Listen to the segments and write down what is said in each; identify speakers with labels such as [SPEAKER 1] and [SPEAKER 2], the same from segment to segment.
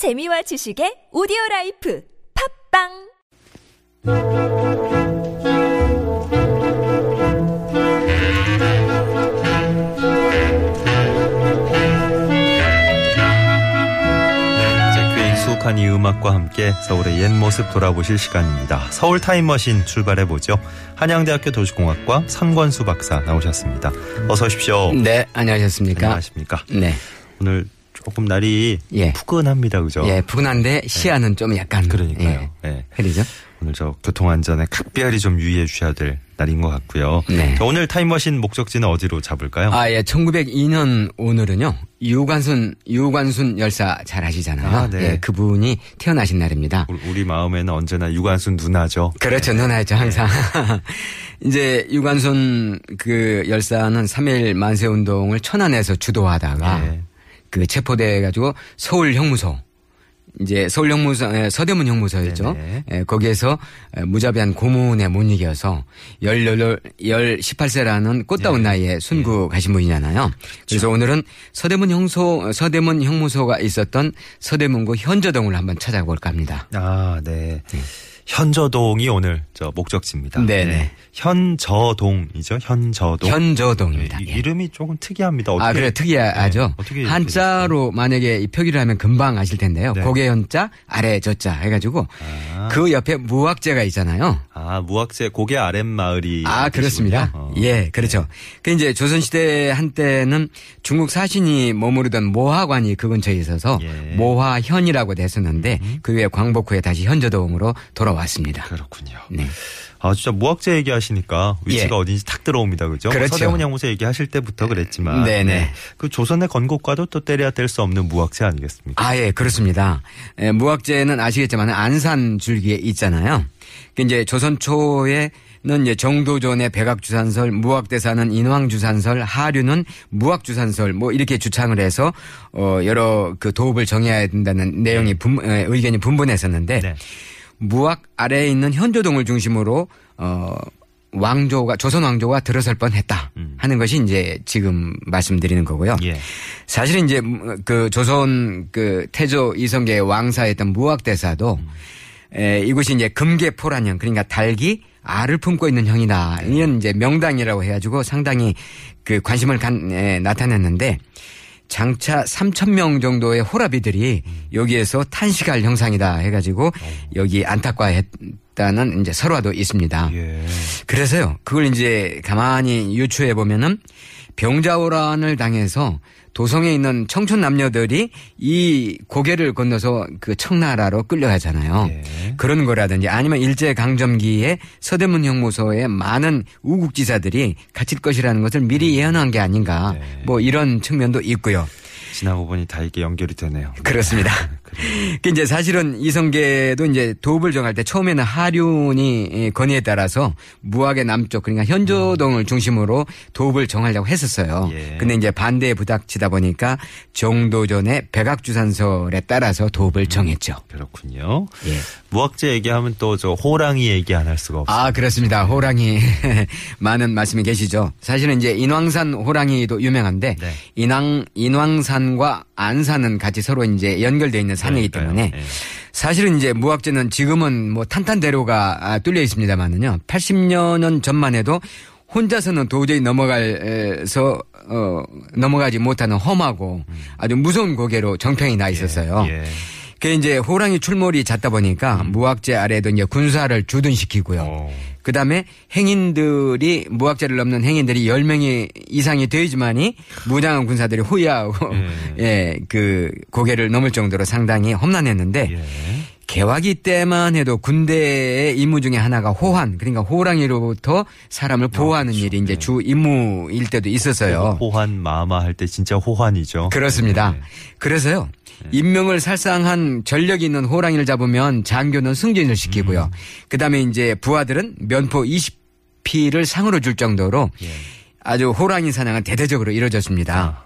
[SPEAKER 1] 재미와 지식의 오디오 life 팟빵
[SPEAKER 2] 꽤 익숙한 이 음악과 함께 서울의 옛 모습 돌아보실 시간입니다. 서울 타임머신 출발해 보죠. 한양대학교 도시공학과 선권수 박사 나오셨습니다. 어서 오십시오.
[SPEAKER 3] 네, 안녕하셨습니까?
[SPEAKER 2] 안녕하십니까?
[SPEAKER 3] 네.
[SPEAKER 2] 오늘 조금 날이
[SPEAKER 3] 예.
[SPEAKER 2] 푸근합니다, 그죠?
[SPEAKER 3] 예, 푸근한데 시야는 좀 약간
[SPEAKER 2] 그러니까요.
[SPEAKER 3] 예,
[SPEAKER 2] 예.
[SPEAKER 3] 흐리죠?
[SPEAKER 2] 오늘 저 교통안전에 각별히 좀 유의해 주셔야 될 날인 것 같고요.
[SPEAKER 3] 네.
[SPEAKER 2] 자, 오늘 타임머신 목적지는 어디로 잡을까요?
[SPEAKER 3] 아, 예, 1902년 오늘은요. 유관순 유관순 열사 잘 아시잖아요.
[SPEAKER 2] 아, 네.
[SPEAKER 3] 예, 그분이 태어나신 날입니다.
[SPEAKER 2] 우리- 마음에는 언제나 유관순 누나죠.
[SPEAKER 3] 그렇죠. 누나였죠, 항상. 이제 유관순 그 열사는 3.1 만세 운동을 천안에서 주도하다가
[SPEAKER 2] 예.
[SPEAKER 3] 그 체포돼 가지고 서울 형무소 이제 서울 형무소 에, 서대문 형무소였죠. 에, 거기에서 에, 무자비한 고문에 못 이겨서 18, 18세라는 꽃다운
[SPEAKER 2] 예.
[SPEAKER 3] 나이에 순구 가신 분이잖아요. 그래서 오늘은 서대문 형소 서대문 형무소가 있었던 서대문구 현저동을 한번 찾아볼까 합니다.
[SPEAKER 2] 아, 네. 현저동이 오늘 저 목적지입니다.
[SPEAKER 3] 네네.
[SPEAKER 2] 현저동이죠. 현저동.
[SPEAKER 3] 현저동입니다.
[SPEAKER 2] 이,
[SPEAKER 3] 예.
[SPEAKER 2] 이름이 조금 특이합니다. 어떻게,
[SPEAKER 3] 아, 그래, 특이하죠.
[SPEAKER 2] 네, 어떻게
[SPEAKER 3] 한자로 만약에 이 표기를 하면 금방 아실 텐데요.
[SPEAKER 2] 네.
[SPEAKER 3] 고개 현자, 아래 저자 해가지고
[SPEAKER 2] 아.
[SPEAKER 3] 그 옆에 무악재가 있잖아요.
[SPEAKER 2] 아, 무악재 고개 아랫마을이.
[SPEAKER 3] 아, 그렇습니다.
[SPEAKER 2] 어.
[SPEAKER 3] 예, 그렇죠. 그 이제 조선시대 한때는 중국 사신이 머무르던 모화관이 그 근처에 있어서
[SPEAKER 2] 예.
[SPEAKER 3] 모화현이라고 됐었는데 그 후에 광복 후에 다시 현저동으로 돌아왔 습니다.
[SPEAKER 2] 그렇군요.
[SPEAKER 3] 네.
[SPEAKER 2] 아, 진짜 무악재 얘기하시니까 위치가
[SPEAKER 3] 예.
[SPEAKER 2] 어딘지 탁 들어옵니다. 그죠?
[SPEAKER 3] 그렇죠.
[SPEAKER 2] 서대문 형무소 얘기하실 때부터 그랬지만.
[SPEAKER 3] 네네.
[SPEAKER 2] 그 조선의 건국과도 또 때려야 뗄 수 없는 무학재 아니겠습니까?
[SPEAKER 3] 아, 예, 그렇습니다. 예, 무학재는 아시겠지만 안산 줄기에 있잖아요. 그 이제 조선 초에 는 이제 정도전의 백악주산설, 무학대사는 인왕주산설, 하류는 무학주산설 뭐 이렇게 주창을 해서 어 여러 그 도읍을 정해야 된다는 내용이 분, 에, 의견이 분분했었는데
[SPEAKER 2] 네.
[SPEAKER 3] 무학 아래에 있는 현조동을 중심으로 어 왕조가 조선 왕조가 들어설 뻔했다 하는 것이 이제 지금 말씀드리는 거고요.
[SPEAKER 2] 예.
[SPEAKER 3] 사실은 이제 그 조선 그 태조 이성계의 왕사였던 무학 대사도 에, 이곳이 이제 금계포란형 그러니까 달기 알을 품고 있는 형이다. 이런 이제 명당이라고 해가지고 상당히 그 관심을 간, 에, 나타냈는데 장차 3천 명 정도의 호라비들이 여기에서 탄식할 형상이다 해가지고 여기 안타까워했다는 이제 설화도 있습니다.
[SPEAKER 2] 예.
[SPEAKER 3] 그래서요, 그걸 이제 가만히 유추해 보면은 병자호란을 당해서 도성에 있는 청춘 남녀들이 이 고개를 건너서 그 청나라로 끌려가잖아요.
[SPEAKER 2] 예.
[SPEAKER 3] 그런 거라든지 아니면 일제 강점기에 서대문 형무소에 많은 우국지사들이 갇힐 것이라는 것을 미리 예언한 게 아닌가.
[SPEAKER 2] 네.
[SPEAKER 3] 뭐 이런 측면도 있고요.
[SPEAKER 2] 지나고 보니 다 이게 연결이 되네요.
[SPEAKER 3] 그렇습니다. 그 이제 사실은 이성계도 이제 도읍을 정할 때 처음에는 하륜이 건의에 따라서 무학의 남쪽 그러니까 현조동을 중심으로 도읍을 정하려고 했었어요.
[SPEAKER 2] 예.
[SPEAKER 3] 근데 이제 반대에 부닥치다 보니까 정도전의 백악주산설에 따라서 도읍을 정했죠.
[SPEAKER 2] 그렇군요.
[SPEAKER 3] 예.
[SPEAKER 2] 무학재 얘기하면 또 저 호랑이 얘기 안 할 수가 없어요.
[SPEAKER 3] 아, 그렇습니다. 호랑이 많은 말씀이 계시죠. 사실은 이제 인왕산 호랑이도 유명한데
[SPEAKER 2] 네.
[SPEAKER 3] 인왕 인왕산과 안산은 같이 서로 이제 연결되어 있는 산이기. 때문에
[SPEAKER 2] 예.
[SPEAKER 3] 사실은 이제 무학재는 지금은 뭐 탄탄대로가 아, 뚫려 있습니다만은요. 80년 전만 해도 혼자서는 도저히 넘어갈서 어 넘어가지 못하는 험하고 아주 무서운 고개로 정평이 나 있었어요.
[SPEAKER 2] 예.
[SPEAKER 3] 그 이제 호랑이 출몰이 잦다 보니까 무학재 아래에도 이제 군사를 주둔시키고요.
[SPEAKER 2] 어.
[SPEAKER 3] 그 다음에 행인들이 무학재를 넘는 행인들이 10명이 이상이 되지만이 무장한 군사들이 호위하고 예, 그 고개를 넘을 정도로 상당히 험난했는데
[SPEAKER 2] 예.
[SPEAKER 3] 개화기 때만 해도 군대의 임무 중에 하나가 호환 그러니까 호랑이로부터 사람을 보호하는 일이 이제 주 임무일 때도 있었어요.
[SPEAKER 2] 호환 마마 할 때 진짜 호환이죠.
[SPEAKER 3] 그렇습니다.
[SPEAKER 2] 네.
[SPEAKER 3] 그래서요. 인명을 살상한 전력이 있는 호랑이를 잡으면 장교는 승진을 시키고요. 그다음에 이제 부하들은 면포 20피를 상으로 줄 정도로
[SPEAKER 2] 예.
[SPEAKER 3] 아주 호랑이 사냥은 대대적으로 이루어졌습니다.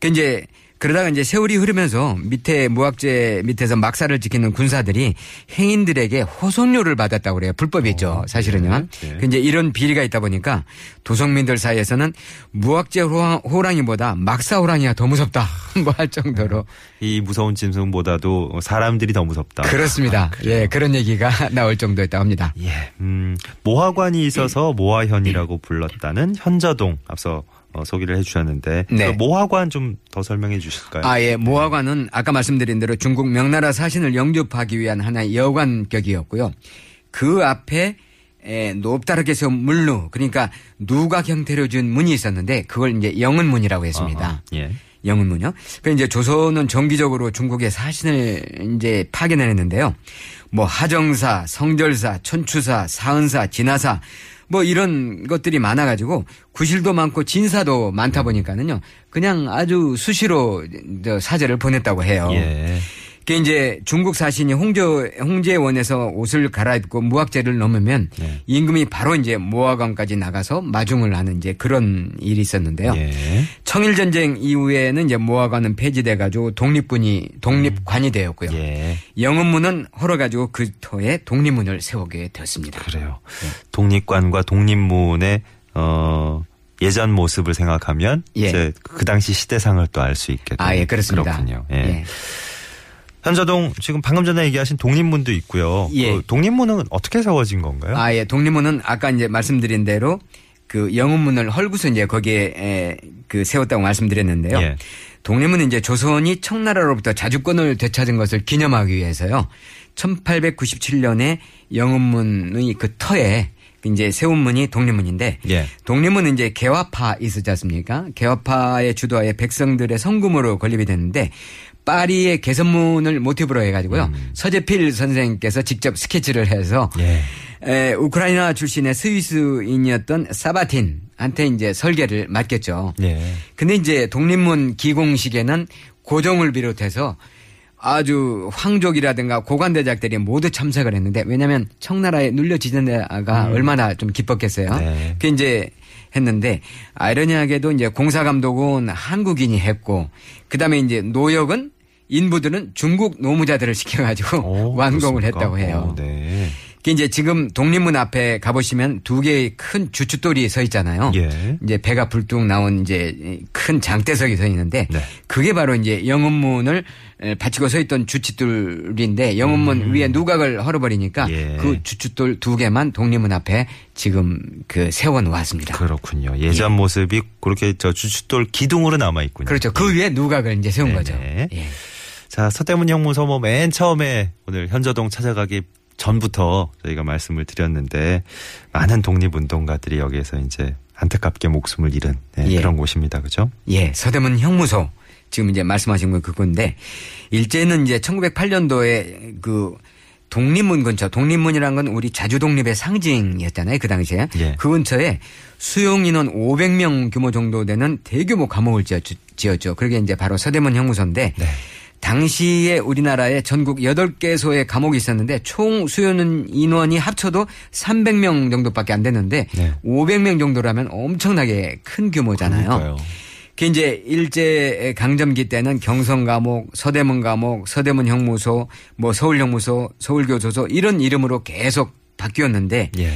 [SPEAKER 3] 그 이제 그러다가 이제 세월이 흐르면서 밑에 무학재 밑에서 막사를 지키는 군사들이 행인들에게 호송료를 받았다고 그래요. 불법이죠. 사실은요.
[SPEAKER 2] 네, 네.
[SPEAKER 3] 그 이제 이런 비리가 있다 보니까 도성민들 사이에서는 무학재 호랑- 호랑 이보다 막사 호랑이가 더 무섭다. 뭐 할 정도로
[SPEAKER 2] 이 무서운 짐승보다도 사람들이 더 무섭다.
[SPEAKER 3] 그렇습니다. 예, 그런 얘기가 나올 정도였다고 합니다.
[SPEAKER 2] 예, 음, 모화관이 있어서 모화현이라고 불렀다는 현저동 앞서 어, 소개를 해주셨는데
[SPEAKER 3] 네.
[SPEAKER 2] 그 모화관 좀 더 설명해 주실까요?
[SPEAKER 3] 아, 예. 모화관은 아까 말씀드린 대로 중국 명나라 사신을 영접하기 위한 하나의 여관격이었고요. 그 앞에 에, 높다랗게 세운 문루, 그러니까 누각 형태로 지은 문이 있었는데 그걸 이제 영은문이라고 했습니다.
[SPEAKER 2] 아하, 예.
[SPEAKER 3] 영은문이요. 그 이제 조선은 정기적으로 중국의 사신을 이제 파견했는데요. 뭐 하정사, 성절사, 천추사, 사은사, 진화사 뭐 이런 것들이 많아가지고 구실도 많고 진사도 많다 보니까는요. 그냥 아주 수시로 저 사제를 보냈다고 해요.
[SPEAKER 2] 예.
[SPEAKER 3] 그게 이제 중국 사신이 홍제, 홍제원에서 옷을 갈아입고 무학제를 넘으면
[SPEAKER 2] 네.
[SPEAKER 3] 임금이 바로 이제 모화관까지 나가서 마중을 하는 이제 그런 일이 있었는데요.
[SPEAKER 2] 예.
[SPEAKER 3] 청일전쟁 이후에는 이제 모화관은 폐지돼 가지고 독립군이 독립관이 되었고요.
[SPEAKER 2] 예.
[SPEAKER 3] 영은문은 헐어가지고 그 터에 독립문을 세우게 되었습니다.
[SPEAKER 2] 그래요. 독립관과 독립문의 어 예전 모습을 생각하면
[SPEAKER 3] 예.
[SPEAKER 2] 이제 그 당시 시대상을 또 알 수 있게
[SPEAKER 3] 아, 예, 그렇습니다.
[SPEAKER 2] 그렇군요. 예.
[SPEAKER 3] 예.
[SPEAKER 2] 현저동 지금 방금 전에 얘기하신 독립문도 있고요.
[SPEAKER 3] 예.
[SPEAKER 2] 그 독립문은 어떻게 세워진 건가요?
[SPEAKER 3] 아, 예. 독립문은 아까 이제 말씀드린 대로 그 영은문을 헐고서 이제 거기에 에, 그 세웠다고 말씀드렸는데요.
[SPEAKER 2] 예.
[SPEAKER 3] 독립문은 이제 조선이 청나라로부터 자주권을 되찾은 것을 기념하기 위해서요. 1897년에 영은문의 그 터에 이제 세운 문이 독립문인데
[SPEAKER 2] 예.
[SPEAKER 3] 독립문은 이제 개화파 있었지 않습니까? 개화파의 주도하에 백성들의 성금으로 건립이 됐는데 파리의 개선문을 모티브로 해가지고요. 서재필 선생님께서 직접 스케치를 해서
[SPEAKER 2] 예.
[SPEAKER 3] 에, 우크라이나 출신의 스위스인이었던 사바틴한테 이제 설계를 맡겼죠.
[SPEAKER 2] 예.
[SPEAKER 3] 근데 이제 독립문 기공식에는 고종을 비롯해서 아주 황족이라든가 고관대작들이 모두 참석을 했는데 왜냐하면 청나라에 눌려지던 데가 얼마나 좀 기뻤겠어요.
[SPEAKER 2] 네.
[SPEAKER 3] 그 이제 했는데 아이러니하게도 이제 공사 감독은 한국인이 했고 그다음에 이제 노역은 인부들은 중국 노무자들을 시켜가지고
[SPEAKER 2] 오,
[SPEAKER 3] 완공을
[SPEAKER 2] 그렇습니까?
[SPEAKER 3] 했다고 해요.
[SPEAKER 2] 오, 네.
[SPEAKER 3] 그 이제 지금 독립문 앞에 가보시면 두 개의 큰 주춧돌이 서 있잖아요.
[SPEAKER 2] 예.
[SPEAKER 3] 이제 배가 불뚝 나온 이제 큰 장대석이 서 있는데
[SPEAKER 2] 네.
[SPEAKER 3] 그게 바로 이제 영은문을 에, 받치고 서 있던 주춧돌인데 영은문 위에 누각을 헐어버리니까
[SPEAKER 2] 음. 예.
[SPEAKER 3] 그 주춧돌 두 개만 독립문 앞에 지금 그 세워 놓았습니다.
[SPEAKER 2] 그렇군요. 예전 모습이 그렇게 저 주춧돌 기둥으로 남아 있군요.
[SPEAKER 3] 그렇죠. 그 위에 누각을 이제 세운
[SPEAKER 2] 네네.
[SPEAKER 3] 거죠. 예.
[SPEAKER 2] 자, 서대문 형무소 뭐 맨 처음에 오늘 현저동 찾아가기 전부터 저희가 말씀을 드렸는데 많은 독립운동가들이 여기에서 이제 안타깝게 목숨을 잃은 네,
[SPEAKER 3] 예.
[SPEAKER 2] 그런 곳입니다. 그죠?
[SPEAKER 3] 예, 서대문 형무소. 지금 이제 말씀하신 건 그건데, 일제는 이제 1908년도에 그 독립문 근처, 독립문이란 건 우리 자주 독립의 상징이었잖아요, 그 당시에.
[SPEAKER 2] 예.
[SPEAKER 3] 그 근처에 수용 인원 500명 규모 정도 되는 대규모 감옥을 지었죠. 지었죠. 그게 이제 바로 서대문 형무소인데,
[SPEAKER 2] 네.
[SPEAKER 3] 당시에 우리나라에 전국 8개소의 감옥이 있었는데 총 수용 인원이 합쳐도 300명 정도밖에 안 됐는데
[SPEAKER 2] 네.
[SPEAKER 3] 500명 정도라면 엄청나게 큰 규모잖아요.
[SPEAKER 2] 그
[SPEAKER 3] 이제 일제 강점기 때는 경성 감옥, 서대문 감옥, 서대문 형무소, 뭐 서울 형무소, 서울 교도소 이런 이름으로 계속 바뀌었는데
[SPEAKER 2] 예.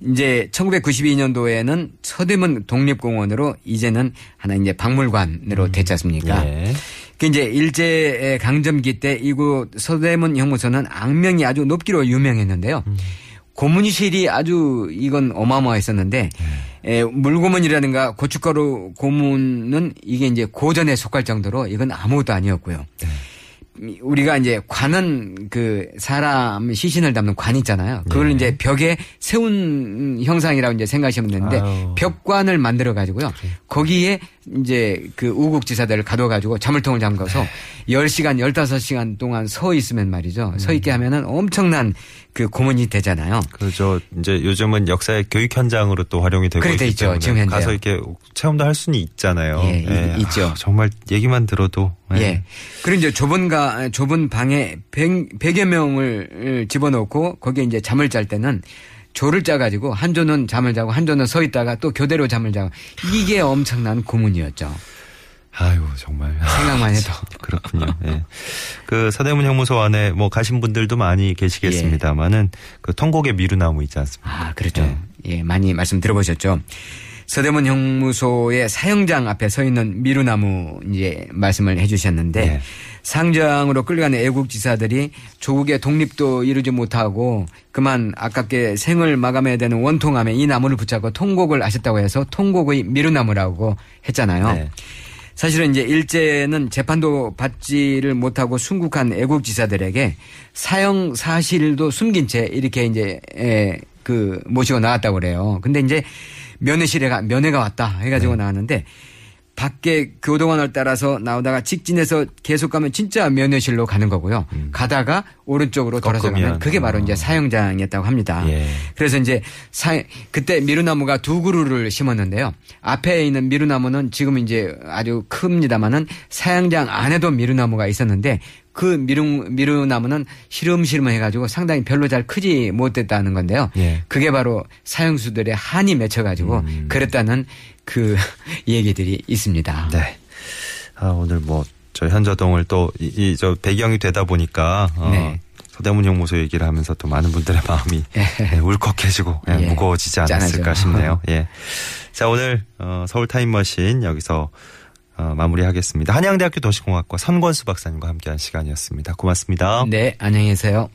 [SPEAKER 3] 이제 1992년도에는 서대문 독립공원으로 이제는 하나 이제 박물관으로 됐지 않습니까?
[SPEAKER 2] 예.
[SPEAKER 3] 그 이제 일제 강점기 때 이곳 서대문 형무소는 악명이 아주 높기로 유명했는데요. 고문실이 아주 이건 어마어마했었는데 에, 물고문이라든가 고춧가루 고문은 이게 이제 고전에 속할 정도로 이건 아무것도 아니었고요. 우리가 이제 관은 그 사람 시신을 담는 관 있잖아요. 그걸
[SPEAKER 2] 네.
[SPEAKER 3] 이제 벽에 세운 형상이라고 이제 생각하시면 되는데
[SPEAKER 2] 아유.
[SPEAKER 3] 벽관을 만들어 가지고요. 거기에 이제 그 우국 지사들을 가둬 가지고 자물통을 잠가서
[SPEAKER 2] 네.
[SPEAKER 3] 10시간, 15시간 동안 서 있으면 말이죠. 서
[SPEAKER 2] 음.
[SPEAKER 3] 있게 하면은 엄청난 그 고문이 되잖아요.
[SPEAKER 2] 그죠. 이제 요즘은 역사의 교육 현장으로 또 활용이 되고
[SPEAKER 3] 그래
[SPEAKER 2] 있기
[SPEAKER 3] 있죠,
[SPEAKER 2] 때문에
[SPEAKER 3] 지금 현재요.
[SPEAKER 2] 가서 이렇게 체험도 할 수는 있잖아요.
[SPEAKER 3] 예, 이- 있죠.
[SPEAKER 2] 아, 정말 얘기만 들어도
[SPEAKER 3] 예. 그리고 이제 좁은 가, 좁은 방에 100, 100 여 명을 집어넣고 거기에 이제 잠을 잘 때는 조를 짜가지고 한 조는 잠을 자고 한 조는 서 있다가 또 교대로 잠을 자고 이게 엄청난 고문이었죠.
[SPEAKER 2] 아유 정말
[SPEAKER 3] 생각만 해도.
[SPEAKER 2] 그렇군요. 예. 그 서대문 형무소 안에 뭐 가신 분들도 많이 계시겠습니다만은 그 통곡의 미루나무 있지 않습니까?
[SPEAKER 3] 아, 그렇죠.
[SPEAKER 2] 네.
[SPEAKER 3] 예, 많이 말씀 들어보셨죠. 서대문 형무소의 사형장 앞에 서 있는 미루나무 이제 말씀을 해주셨는데
[SPEAKER 2] 네.
[SPEAKER 3] 상장으로 끌려가는 애국지사들이 조국의 독립도 이루지 못하고 그만 아깝게 생을 마감해야 되는 원통함에 이 나무를 붙잡고 통곡을 하셨다고 해서 통곡의 미루나무라고 했잖아요.
[SPEAKER 2] 네.
[SPEAKER 3] 사실은 이제 일제는 재판도 받지를 못하고 순국한 애국지사들에게 사형 사실도 숨긴 채 이렇게 이제 에, 그 모시고 나왔다고 그래요. 근데 이제 면회실에 가 면회가 왔다 해가지고 나왔는데 밖에 교도관을 따라서 나오다가 직진해서 계속 가면 진짜 면회실로 가는 거고요. 가다가 오른쪽으로 돌아서. 가면 그게 바로 이제
[SPEAKER 2] 어.
[SPEAKER 3] 사형장이었다고 합니다.
[SPEAKER 2] 예.
[SPEAKER 3] 그래서 이제 사, 그때 미루나무가 두 그루를 심었는데요. 앞에 있는 미루나무는 지금 이제 아주 큽니다만은 사형장 안에도 미루나무가 있었는데 그 미루, 미루나무는 시름시름 해가지고 상당히 별로 잘 크지 못했다는 건데요.
[SPEAKER 2] 예.
[SPEAKER 3] 그게 바로 사형수들의 한이 맺혀가지고
[SPEAKER 2] 음.
[SPEAKER 3] 그랬다는 그 얘기들이 있습니다.
[SPEAKER 2] 네. 아, 오늘 뭐, 저 현저동을 또, 이, 이, 저, 배경이 되다 보니까, 어,
[SPEAKER 3] 네.
[SPEAKER 2] 서대문 형무소 얘기를 하면서 또 많은 분들의 마음이 네, 울컥해지고 예,
[SPEAKER 3] 예.
[SPEAKER 2] 무거워지지 않았을까
[SPEAKER 3] 짠하죠.
[SPEAKER 2] 싶네요. 예. 자, 오늘, 어, 서울 타임머신 여기서, 어, 마무리하겠습니다. 한양대학교 도시공학과 선권수 박사님과 함께한 시간이었습니다. 고맙습니다.
[SPEAKER 3] 네, 안녕히 계세요.